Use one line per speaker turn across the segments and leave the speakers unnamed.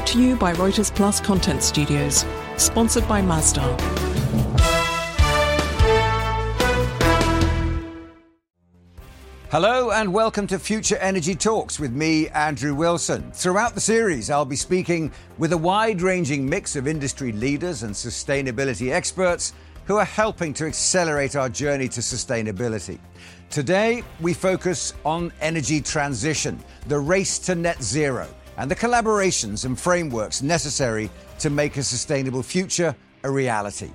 Brought to you by Reuters Plus Content Studios. Sponsored by Masdar.
Hello and welcome to Future Energy Talks with me, Andrew Wilson. Throughout the series, I'll be speaking with a wide ranging mix of industry leaders and sustainability experts who are helping to accelerate our journey to sustainability. Today, we focus on energy transition, the race to net zero, and the collaborations and frameworks necessary to make a sustainable future a reality.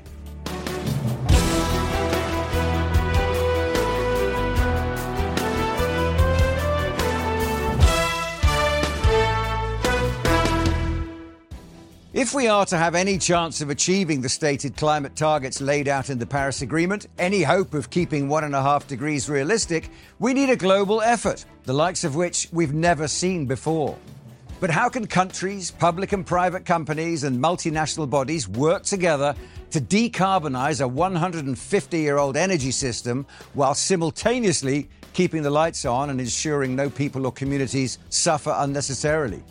If we are to have any chance of achieving the stated climate targets laid out in the Paris Agreement, any hope of keeping one and a half degrees realistic, we need a global effort, the likes of which we've never seen before. But how can countries, public and private companies, and multinational bodies work together to decarbonise a 150 year old energy system while simultaneously keeping the lights on and ensuring no people or communities suffer unnecessarily?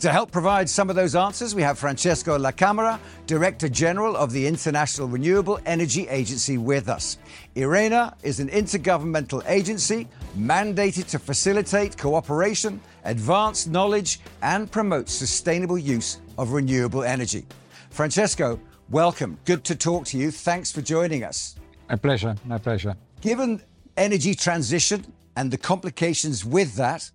To help provide some of those answers, we have Francesco La Camera, Director General of the International Renewable Energy Agency, with us. IRENA is an intergovernmental agency mandated to facilitate cooperation, advance knowledge, and promote sustainable use of renewable energy. Francesco, welcome. Good to talk to you. Thanks for joining us.
My pleasure. My pleasure.
Given energy transition and the complications with that,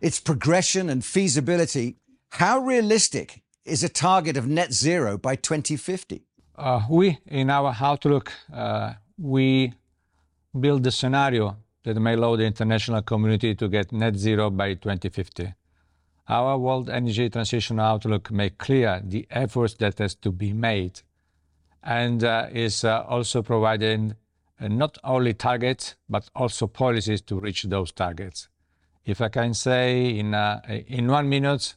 its progression and feasibility, how realistic is a target of net zero by 2050?
Uh, we, in our outlook, uh, we build the scenario that may allow the international community to get net zero by 2050. Our World Energy Transition Outlook make clear the efforts that has to be made and uh, is uh, also providing uh, not only targets but also policies to reach those targets. If I can say in, uh, in one minute,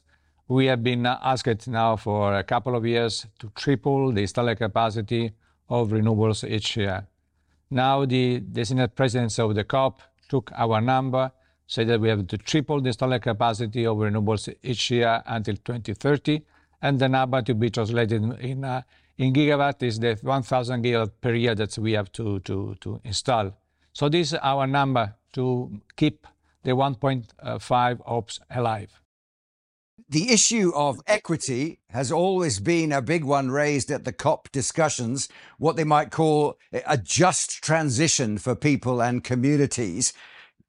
we have been asked now for a couple of years to triple the installed capacity of renewables each year. Now the designated presidents of the COP took our number, said that we have to triple the installed capacity of renewables each year until 2030, and the number to be translated in, uh, gigawatt is the 1,000 gigawatt per year that we have to, install. So this is our number to keep the 1.5 ops alive.
The issue of equity has always been a big one raised at the COP discussions, what they might call a just transition for people and communities.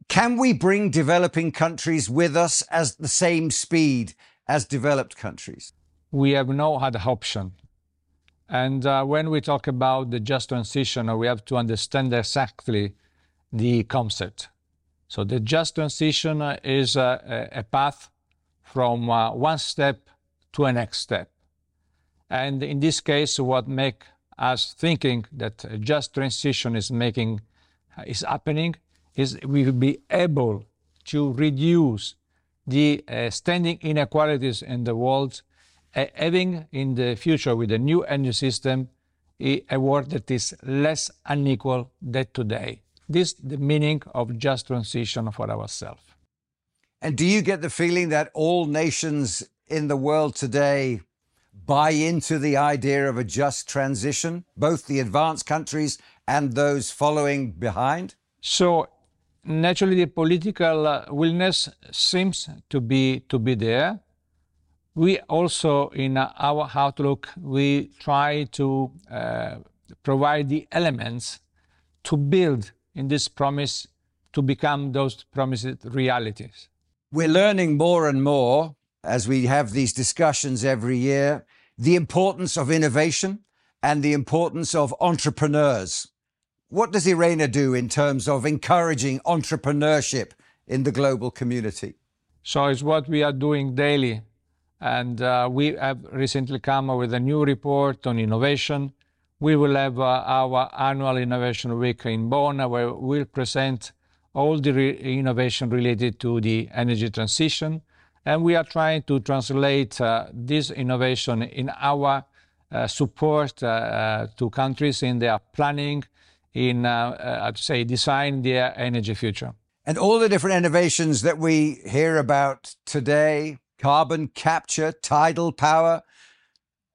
Can we bring developing countries with us at the same speed as developed countries?
We have no other option. And uh, when we talk about the just transition, we have to understand exactly the concept. So the just transition is a, a path from uh, one step to a next step. And in this case, what make us thinking that a just transition is making is happening is we will be able to reduce the uh, standing inequalities in the world, uh, having in the future with the new energy system a, world that is less unequal than today. This the meaning of just transition for ourselves.
And do you get the feeling that all nations in the world today buy into the idea of a just transition, both the advanced countries and those following behind?
So naturally the political uh, willingness seems to be to be there. We also in uh, our outlook we try to uh, provide the elements to build in this promise to become those promised realities.
We're learning more and more as we have these discussions every year the importance of innovation and the importance of entrepreneurs. What does IRENA do in terms of encouraging entrepreneurship in the global community?
So it's what we are doing daily. And uh, we have recently come up with a new report on innovation we will have uh, our annual Innovation Week in Bonn, where we'll present all the re innovation related to the energy transition. And we are trying to translate uh, this innovation in our uh, support uh, uh, to countries in their planning, in, uh, I'd say, design their energy future.
And all the different innovations that we hear about today, carbon capture, tidal power,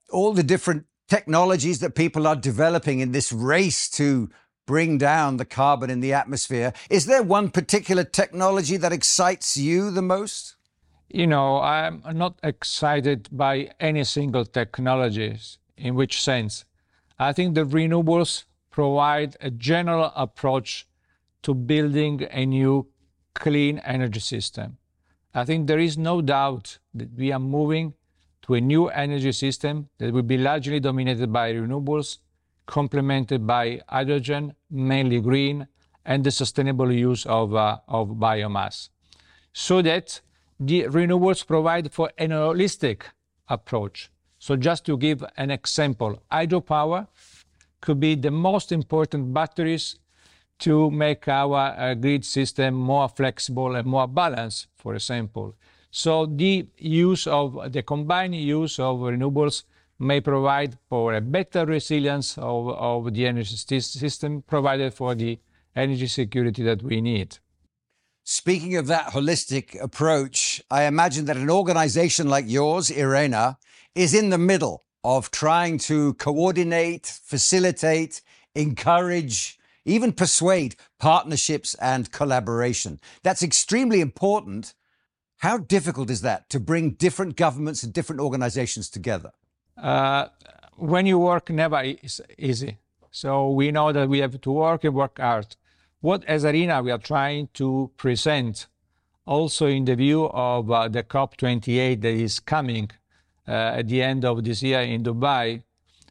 all the different technologies that people are developing in this race to bring down the carbon in the atmosphere. Is there one particular technology that excites you the most?
You know, I'm not excited by any single technologies. In which sense? I think the renewables provide a general approach to building a new clean energy system. I think there is no doubt that we are moving to a new energy system that will be largely dominated by renewables, complemented by hydrogen, mainly green, and the sustainable use of, uh, of biomass. So that the renewables provide for an holistic approach. So just to give an example, hydropower could be the most important batteries to make our uh, grid system more flexible and more balanced, for example. So the use of the combined use of renewables may provide for a better resilience of, of the energy system provided for the energy security that we need.
Speaking of that holistic approach, I imagine that an organization like yours, IRENA, is in the middle of trying to coordinate, facilitate, encourage, even persuade partnerships and collaboration. That's extremely important. How difficult is that to bring different governments and different organizations together? Uh,
when you work, never is easy. So we know that we have to work and work hard. What as IRENA we are trying to present, also in the view of uh, the COP28 that is coming uh, at the end of this year in Dubai,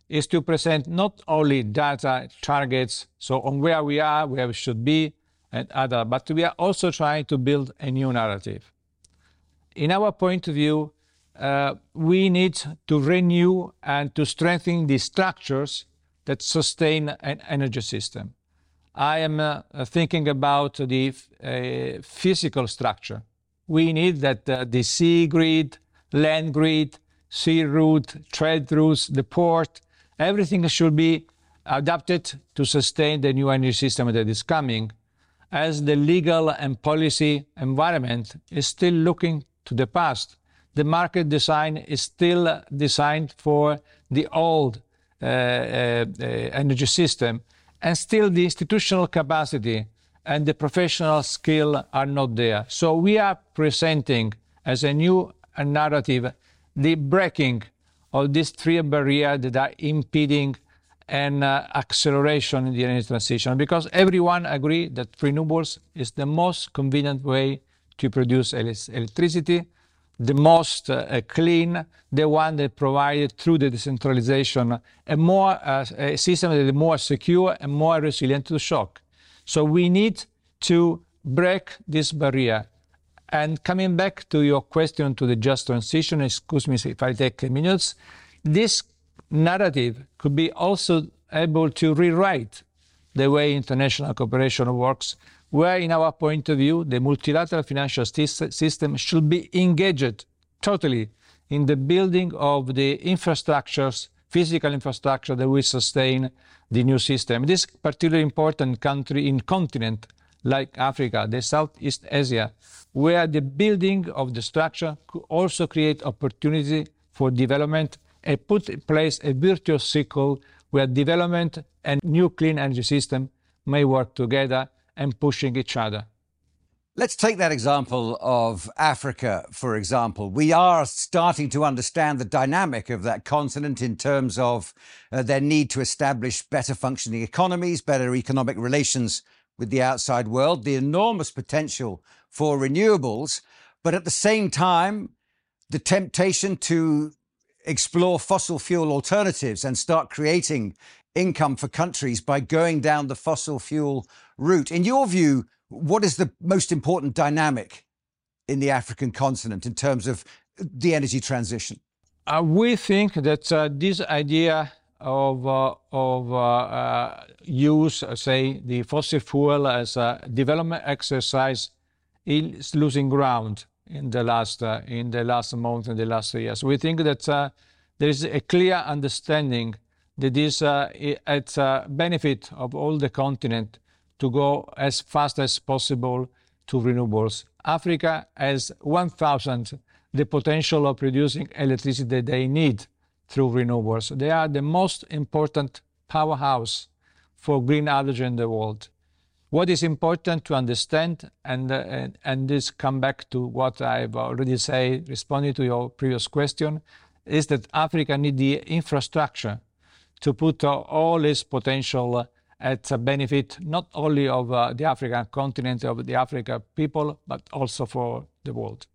is to present not only data targets, so on where we are, where we should be, and other, but we are also trying to build a new narrative. In our point of view, uh, we need to renew and to strengthen the structures that sustain an energy system. I am uh, thinking about the uh, physical structure. We need that uh, the sea grid, land grid, sea route, trade routes, the port, everything should be adapted to sustain the new energy system that is coming, as the legal and policy environment is still looking to the past. The market design is still designed for the old uh, uh, energy system, and still the institutional capacity and the professional skill are not there. So we are presenting as a new narrative the breaking of these three barriers that are impeding an uh, acceleration in the energy transition because everyone agree that renewables is the most convenient way to produce electricity, the most uh, clean, the one that provided through the decentralization a more uh, a system that is more secure and more resilient to shock. So we need to break this barrier. And coming back to your question to the just transition, excuse me if I take minutes, this narrative could be also able to rewrite the way international cooperation works, where, in our point of view, the multilateral financial system should be engaged totally in the building of the infrastructures, physical infrastructure that will sustain the new system. This is particularly important country in continent like Africa, the Southeast Asia, where the building of the structure could also create opportunity for development and put in place a virtuous cycle where development and new clean energy system may work together and pushing each other.
Let's take that example of Africa, for example. We are starting to understand the dynamic of that continent in terms of uh, their need to establish better functioning economies, better economic relations with the outside world, the enormous potential for renewables, but at the same time, the temptation to explore fossil fuel alternatives and start creating income for countries by going down the fossil fuel route. In your view, what is the most important dynamic in the African continent in terms of the energy transition?
Uh, we think that uh, this idea of, uh, of uh, uh, use, uh, say, the fossil fuel as a development exercise is losing ground in the last in the last month and the last years. We think that there is a clear understanding that is at benefit of all the continent to go as fast as possible to renewables. Africa has 1,000 the potential of producing electricity that they need through renewables. They are the most important powerhouse for green hydrogen in the world. What is important to understand, and, uh, this come back to what I've already said, responding to your previous question, is that Africa needs the infrastructure to put uh, all its potential at the benefit not only of uh, the African continent, of the African people, but also for the world.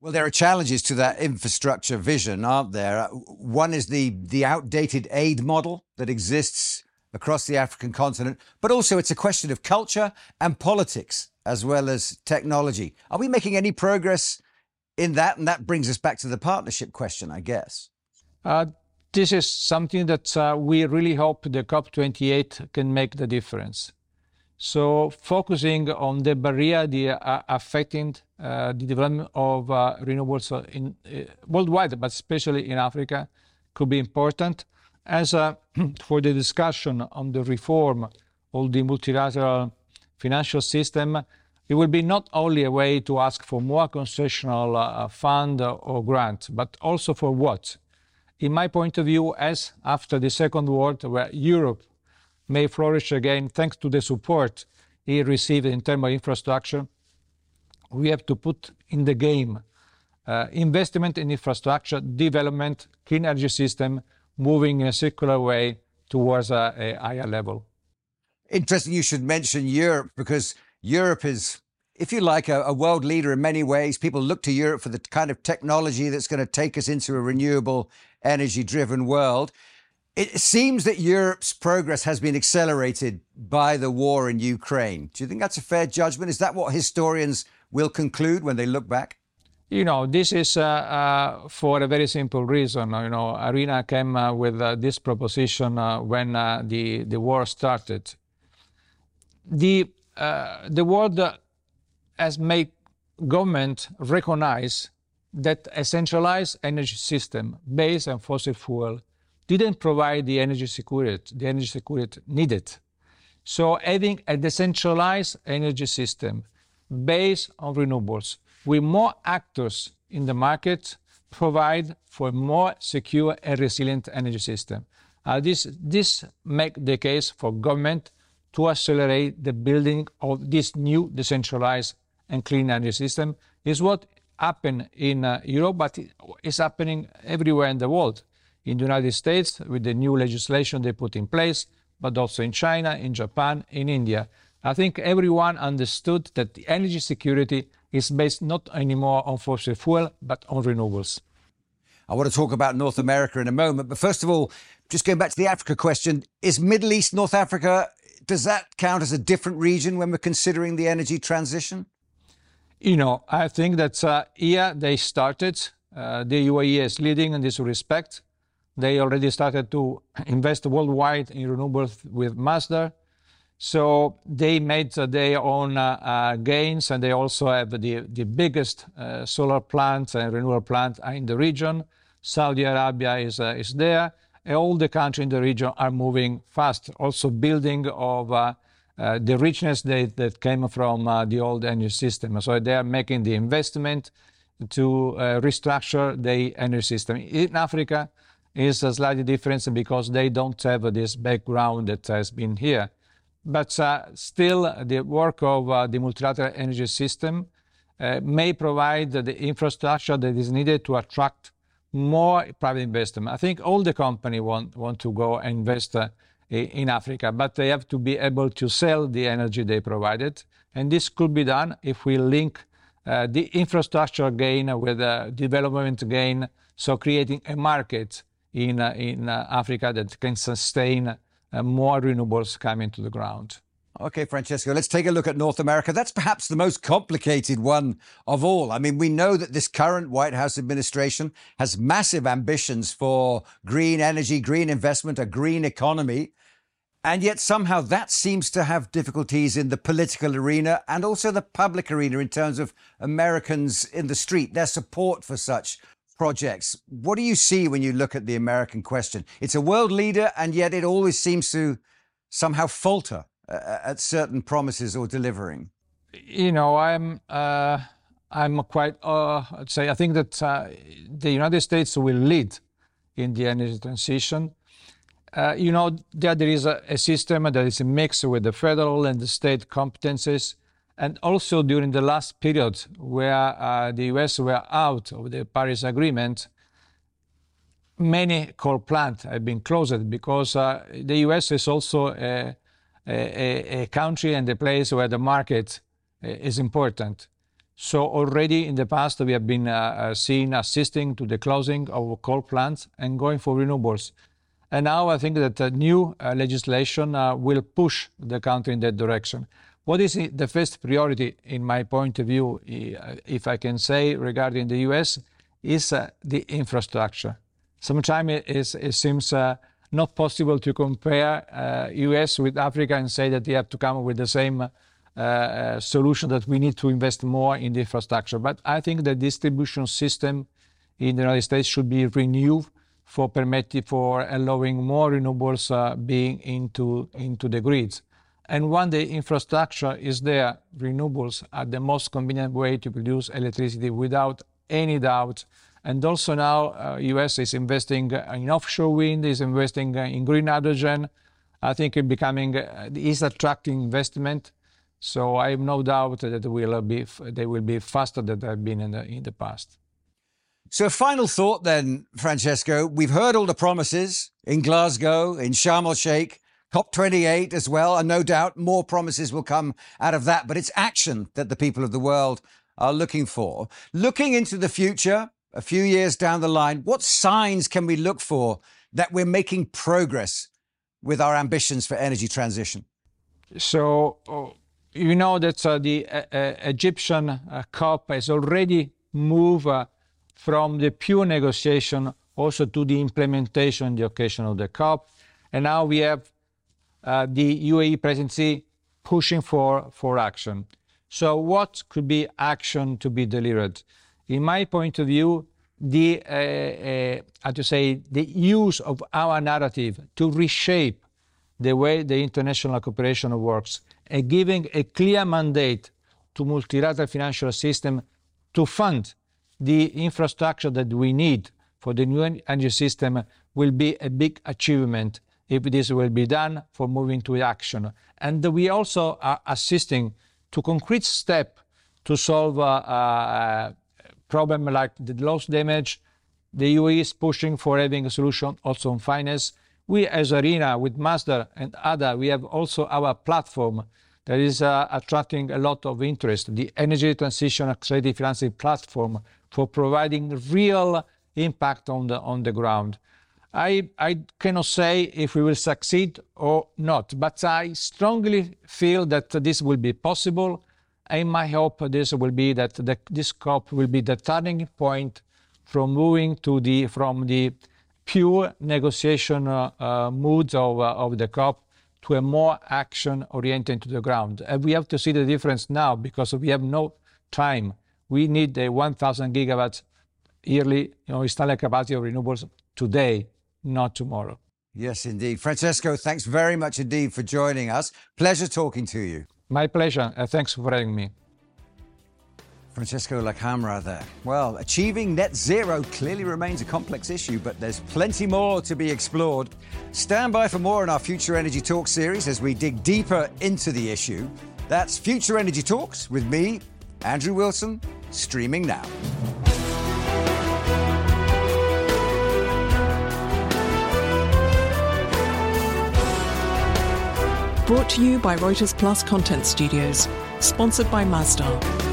Well, there are challenges to that infrastructure vision, aren't there? One is the, the outdated aid model that exists across the African continent, but also it's a question of culture and politics as well as technology. Are we making any progress in that? And that brings us back to the partnership question, I guess.
Uh, this is something that uh, we really hope the COP28 can make the difference. So focusing on the barrier the, uh, affecting uh, the development of uh, renewables in, uh, worldwide, but especially in Africa, could be important. As for the discussion on the reform of the multilateral financial system, it will be not only a way to ask for more concessional uh, fund or grant, but also for what? In my point of view, as after the Second World, where Europe may flourish again thanks to the support it received in terms of infrastructure, we have to put in the game uh, investment in infrastructure, development, clean energy system, moving in a circular way towards a, a higher level.
Interesting you should mention Europe because Europe is if you like, a, a, world leader in many ways. People look to Europe for the kind of technology that's going to take us into a renewable energy driven world. It seems that Europe's progress has been accelerated by the war in Ukraine. Do you think that's a fair judgment? Is that what historians will conclude when they look back?
You know, this is uh, uh, for a very simple reason. You know, IRENA came uh, with uh, this proposition uh, when uh, the, the war started. The, the world has made government recognize that a centralized energy system based on fossil fuel didn't provide the energy security, the energy security needed. So having a decentralized energy system based on renewables with more actors in the market provide for a more secure and resilient energy system. Uh, this, this make the case for government to accelerate the building of this new decentralized and clean energy system is what happened in uh, Europe, but it's happening everywhere in the world. In the United States, with the new legislation they put in place, but also in China, in Japan, in India. I think everyone understood that the energy security is based not anymore on fossil fuel, but on renewables.
I want to talk about North America in a moment, but first of all, just going back to the Africa question, is Middle East, North Africa, does that count as a different region when we're considering the energy transition?
You know, I think that uh, here they started. Uh, the UAE is leading in this respect. They already started to invest worldwide in renewables with Masdar. So they made uh, their own uh, uh, gains, and they also have the, the biggest uh, solar plant and renewable plant in the region. Saudi Arabia is, is there. All the countries in the region are moving fast. Also building of uh, the richness that, that came from uh, the old energy system. So they are making the investment to uh, restructure the energy system. In Africa, is a slightly different because they don't have this background that has been here. But uh, still, the work of uh, the multilateral energy system uh, may provide the infrastructure that is needed to attract more private investment. I think all the companies want, want to go and invest in Africa, but they have to be able to sell the energy they provided. And this could be done if we link uh, the infrastructure gain with the development gain, so creating a market in, uh, in uh, Africa that can sustain uh, more renewables coming to the ground.
Okay, Francesco, let's take a look at North America. That's perhaps the most complicated one of all. I mean, we know that this current White House administration has massive ambitions for green energy, green investment, a green economy. And yet somehow that seems to have difficulties in the political arena and also the public arena in terms of Americans in the street, their support for such projects. What do you see when you look at the American question? It's a world leader, and yet it always seems to somehow falter uh, at certain promises or delivering?
You know, I'm uh, I'm quite, uh, I'd say, I think that uh, the United States will lead in the energy transition. Uh, you know, that there is a, a, system that is a mix with the federal and the state competences. And also during the last period where uh, the US were out of the Paris Agreement, many coal plants have been closed because uh, the US is also a, a, a, country and a place where the market uh, is important. So already in the past, we have been uh, uh, seen assisting to the closing of coal plants and going for renewables. And now I think that the new uh, legislation uh, will push the country in that direction. What is the first priority, in my point of view, if I can say, regarding the US, is uh, the infrastructure. Sometimes it, seems uh, not possible to compare US with Africa and say that they have to come up with the same uh, solution that we need to invest more in the infrastructure. But I think the distribution system in the United States should be renewed for permitting for allowing more renewables uh, being into into the grids. And when the infrastructure is there, renewables are the most convenient way to produce electricity without any doubt. And also now, uh, US is investing in offshore wind, is investing in green hydrogen. I think it becoming uh, is attracting investment so I have no doubt that will be, they will be faster than they've been in the, in the past.
So, final thought then, Francesco. We've heard all the promises in Glasgow, in Sharm el Sheikh, COP28 as well, and no doubt more promises will come out of that. But it's action that the people of the world are looking for. Looking into the future, a few years down the line, what signs can we look for that we're making progress with our ambitions for energy transition?
So, oh, you know that uh, the uh, uh Egyptian uh, COP has already moved uh, from the pure negotiation also to the implementation, the occasion of the COP. And now we have the UAE presidency pushing for, for action. So what could be action to be delivered? In my point of view, the, uh, uh, how to say, the use of our narrative to reshape the way the international cooperation works and giving a clear mandate to multilateral financial system to fund the infrastructure that we need for the new energy system will be a big achievement if this will be done for moving to action. And we also are assisting to concrete step to solve a, a problem like the loss damage. The UAE is pushing for having a solution also on finance we as IRENA with Masdar and other, we have also our platform that is uh, attracting a lot of interest, the Energy Transition Accelerated Financing Platform for providing real impact on the, on the ground. I, I cannot say if we will succeed or not, but I strongly feel that this will be possible. And my hope this will be that the, this COP will be the turning point from moving to the, from the pure negotiation uh, uh, mood of, uh, of the COP to a more action oriented to the ground. And we have to see the difference now because we have no time. We need a 1,000 gigawatts yearly you know, installed capacity of renewables today, not tomorrow.
Yes, indeed. Francesco, thanks very much indeed for joining us. Pleasure talking to you.
My pleasure. Uh, thanks for having me.
Francesco La Camera there. Well, achieving net zero clearly remains a complex issue, but there's plenty more to be explored. Stand by for more in our Future Energy Talk series as we dig deeper into the issue. That's Future Energy Talks with me, Andrew Wilson, streaming now.
Brought to you by Reuters Plus Content Studios, sponsored by Masdar.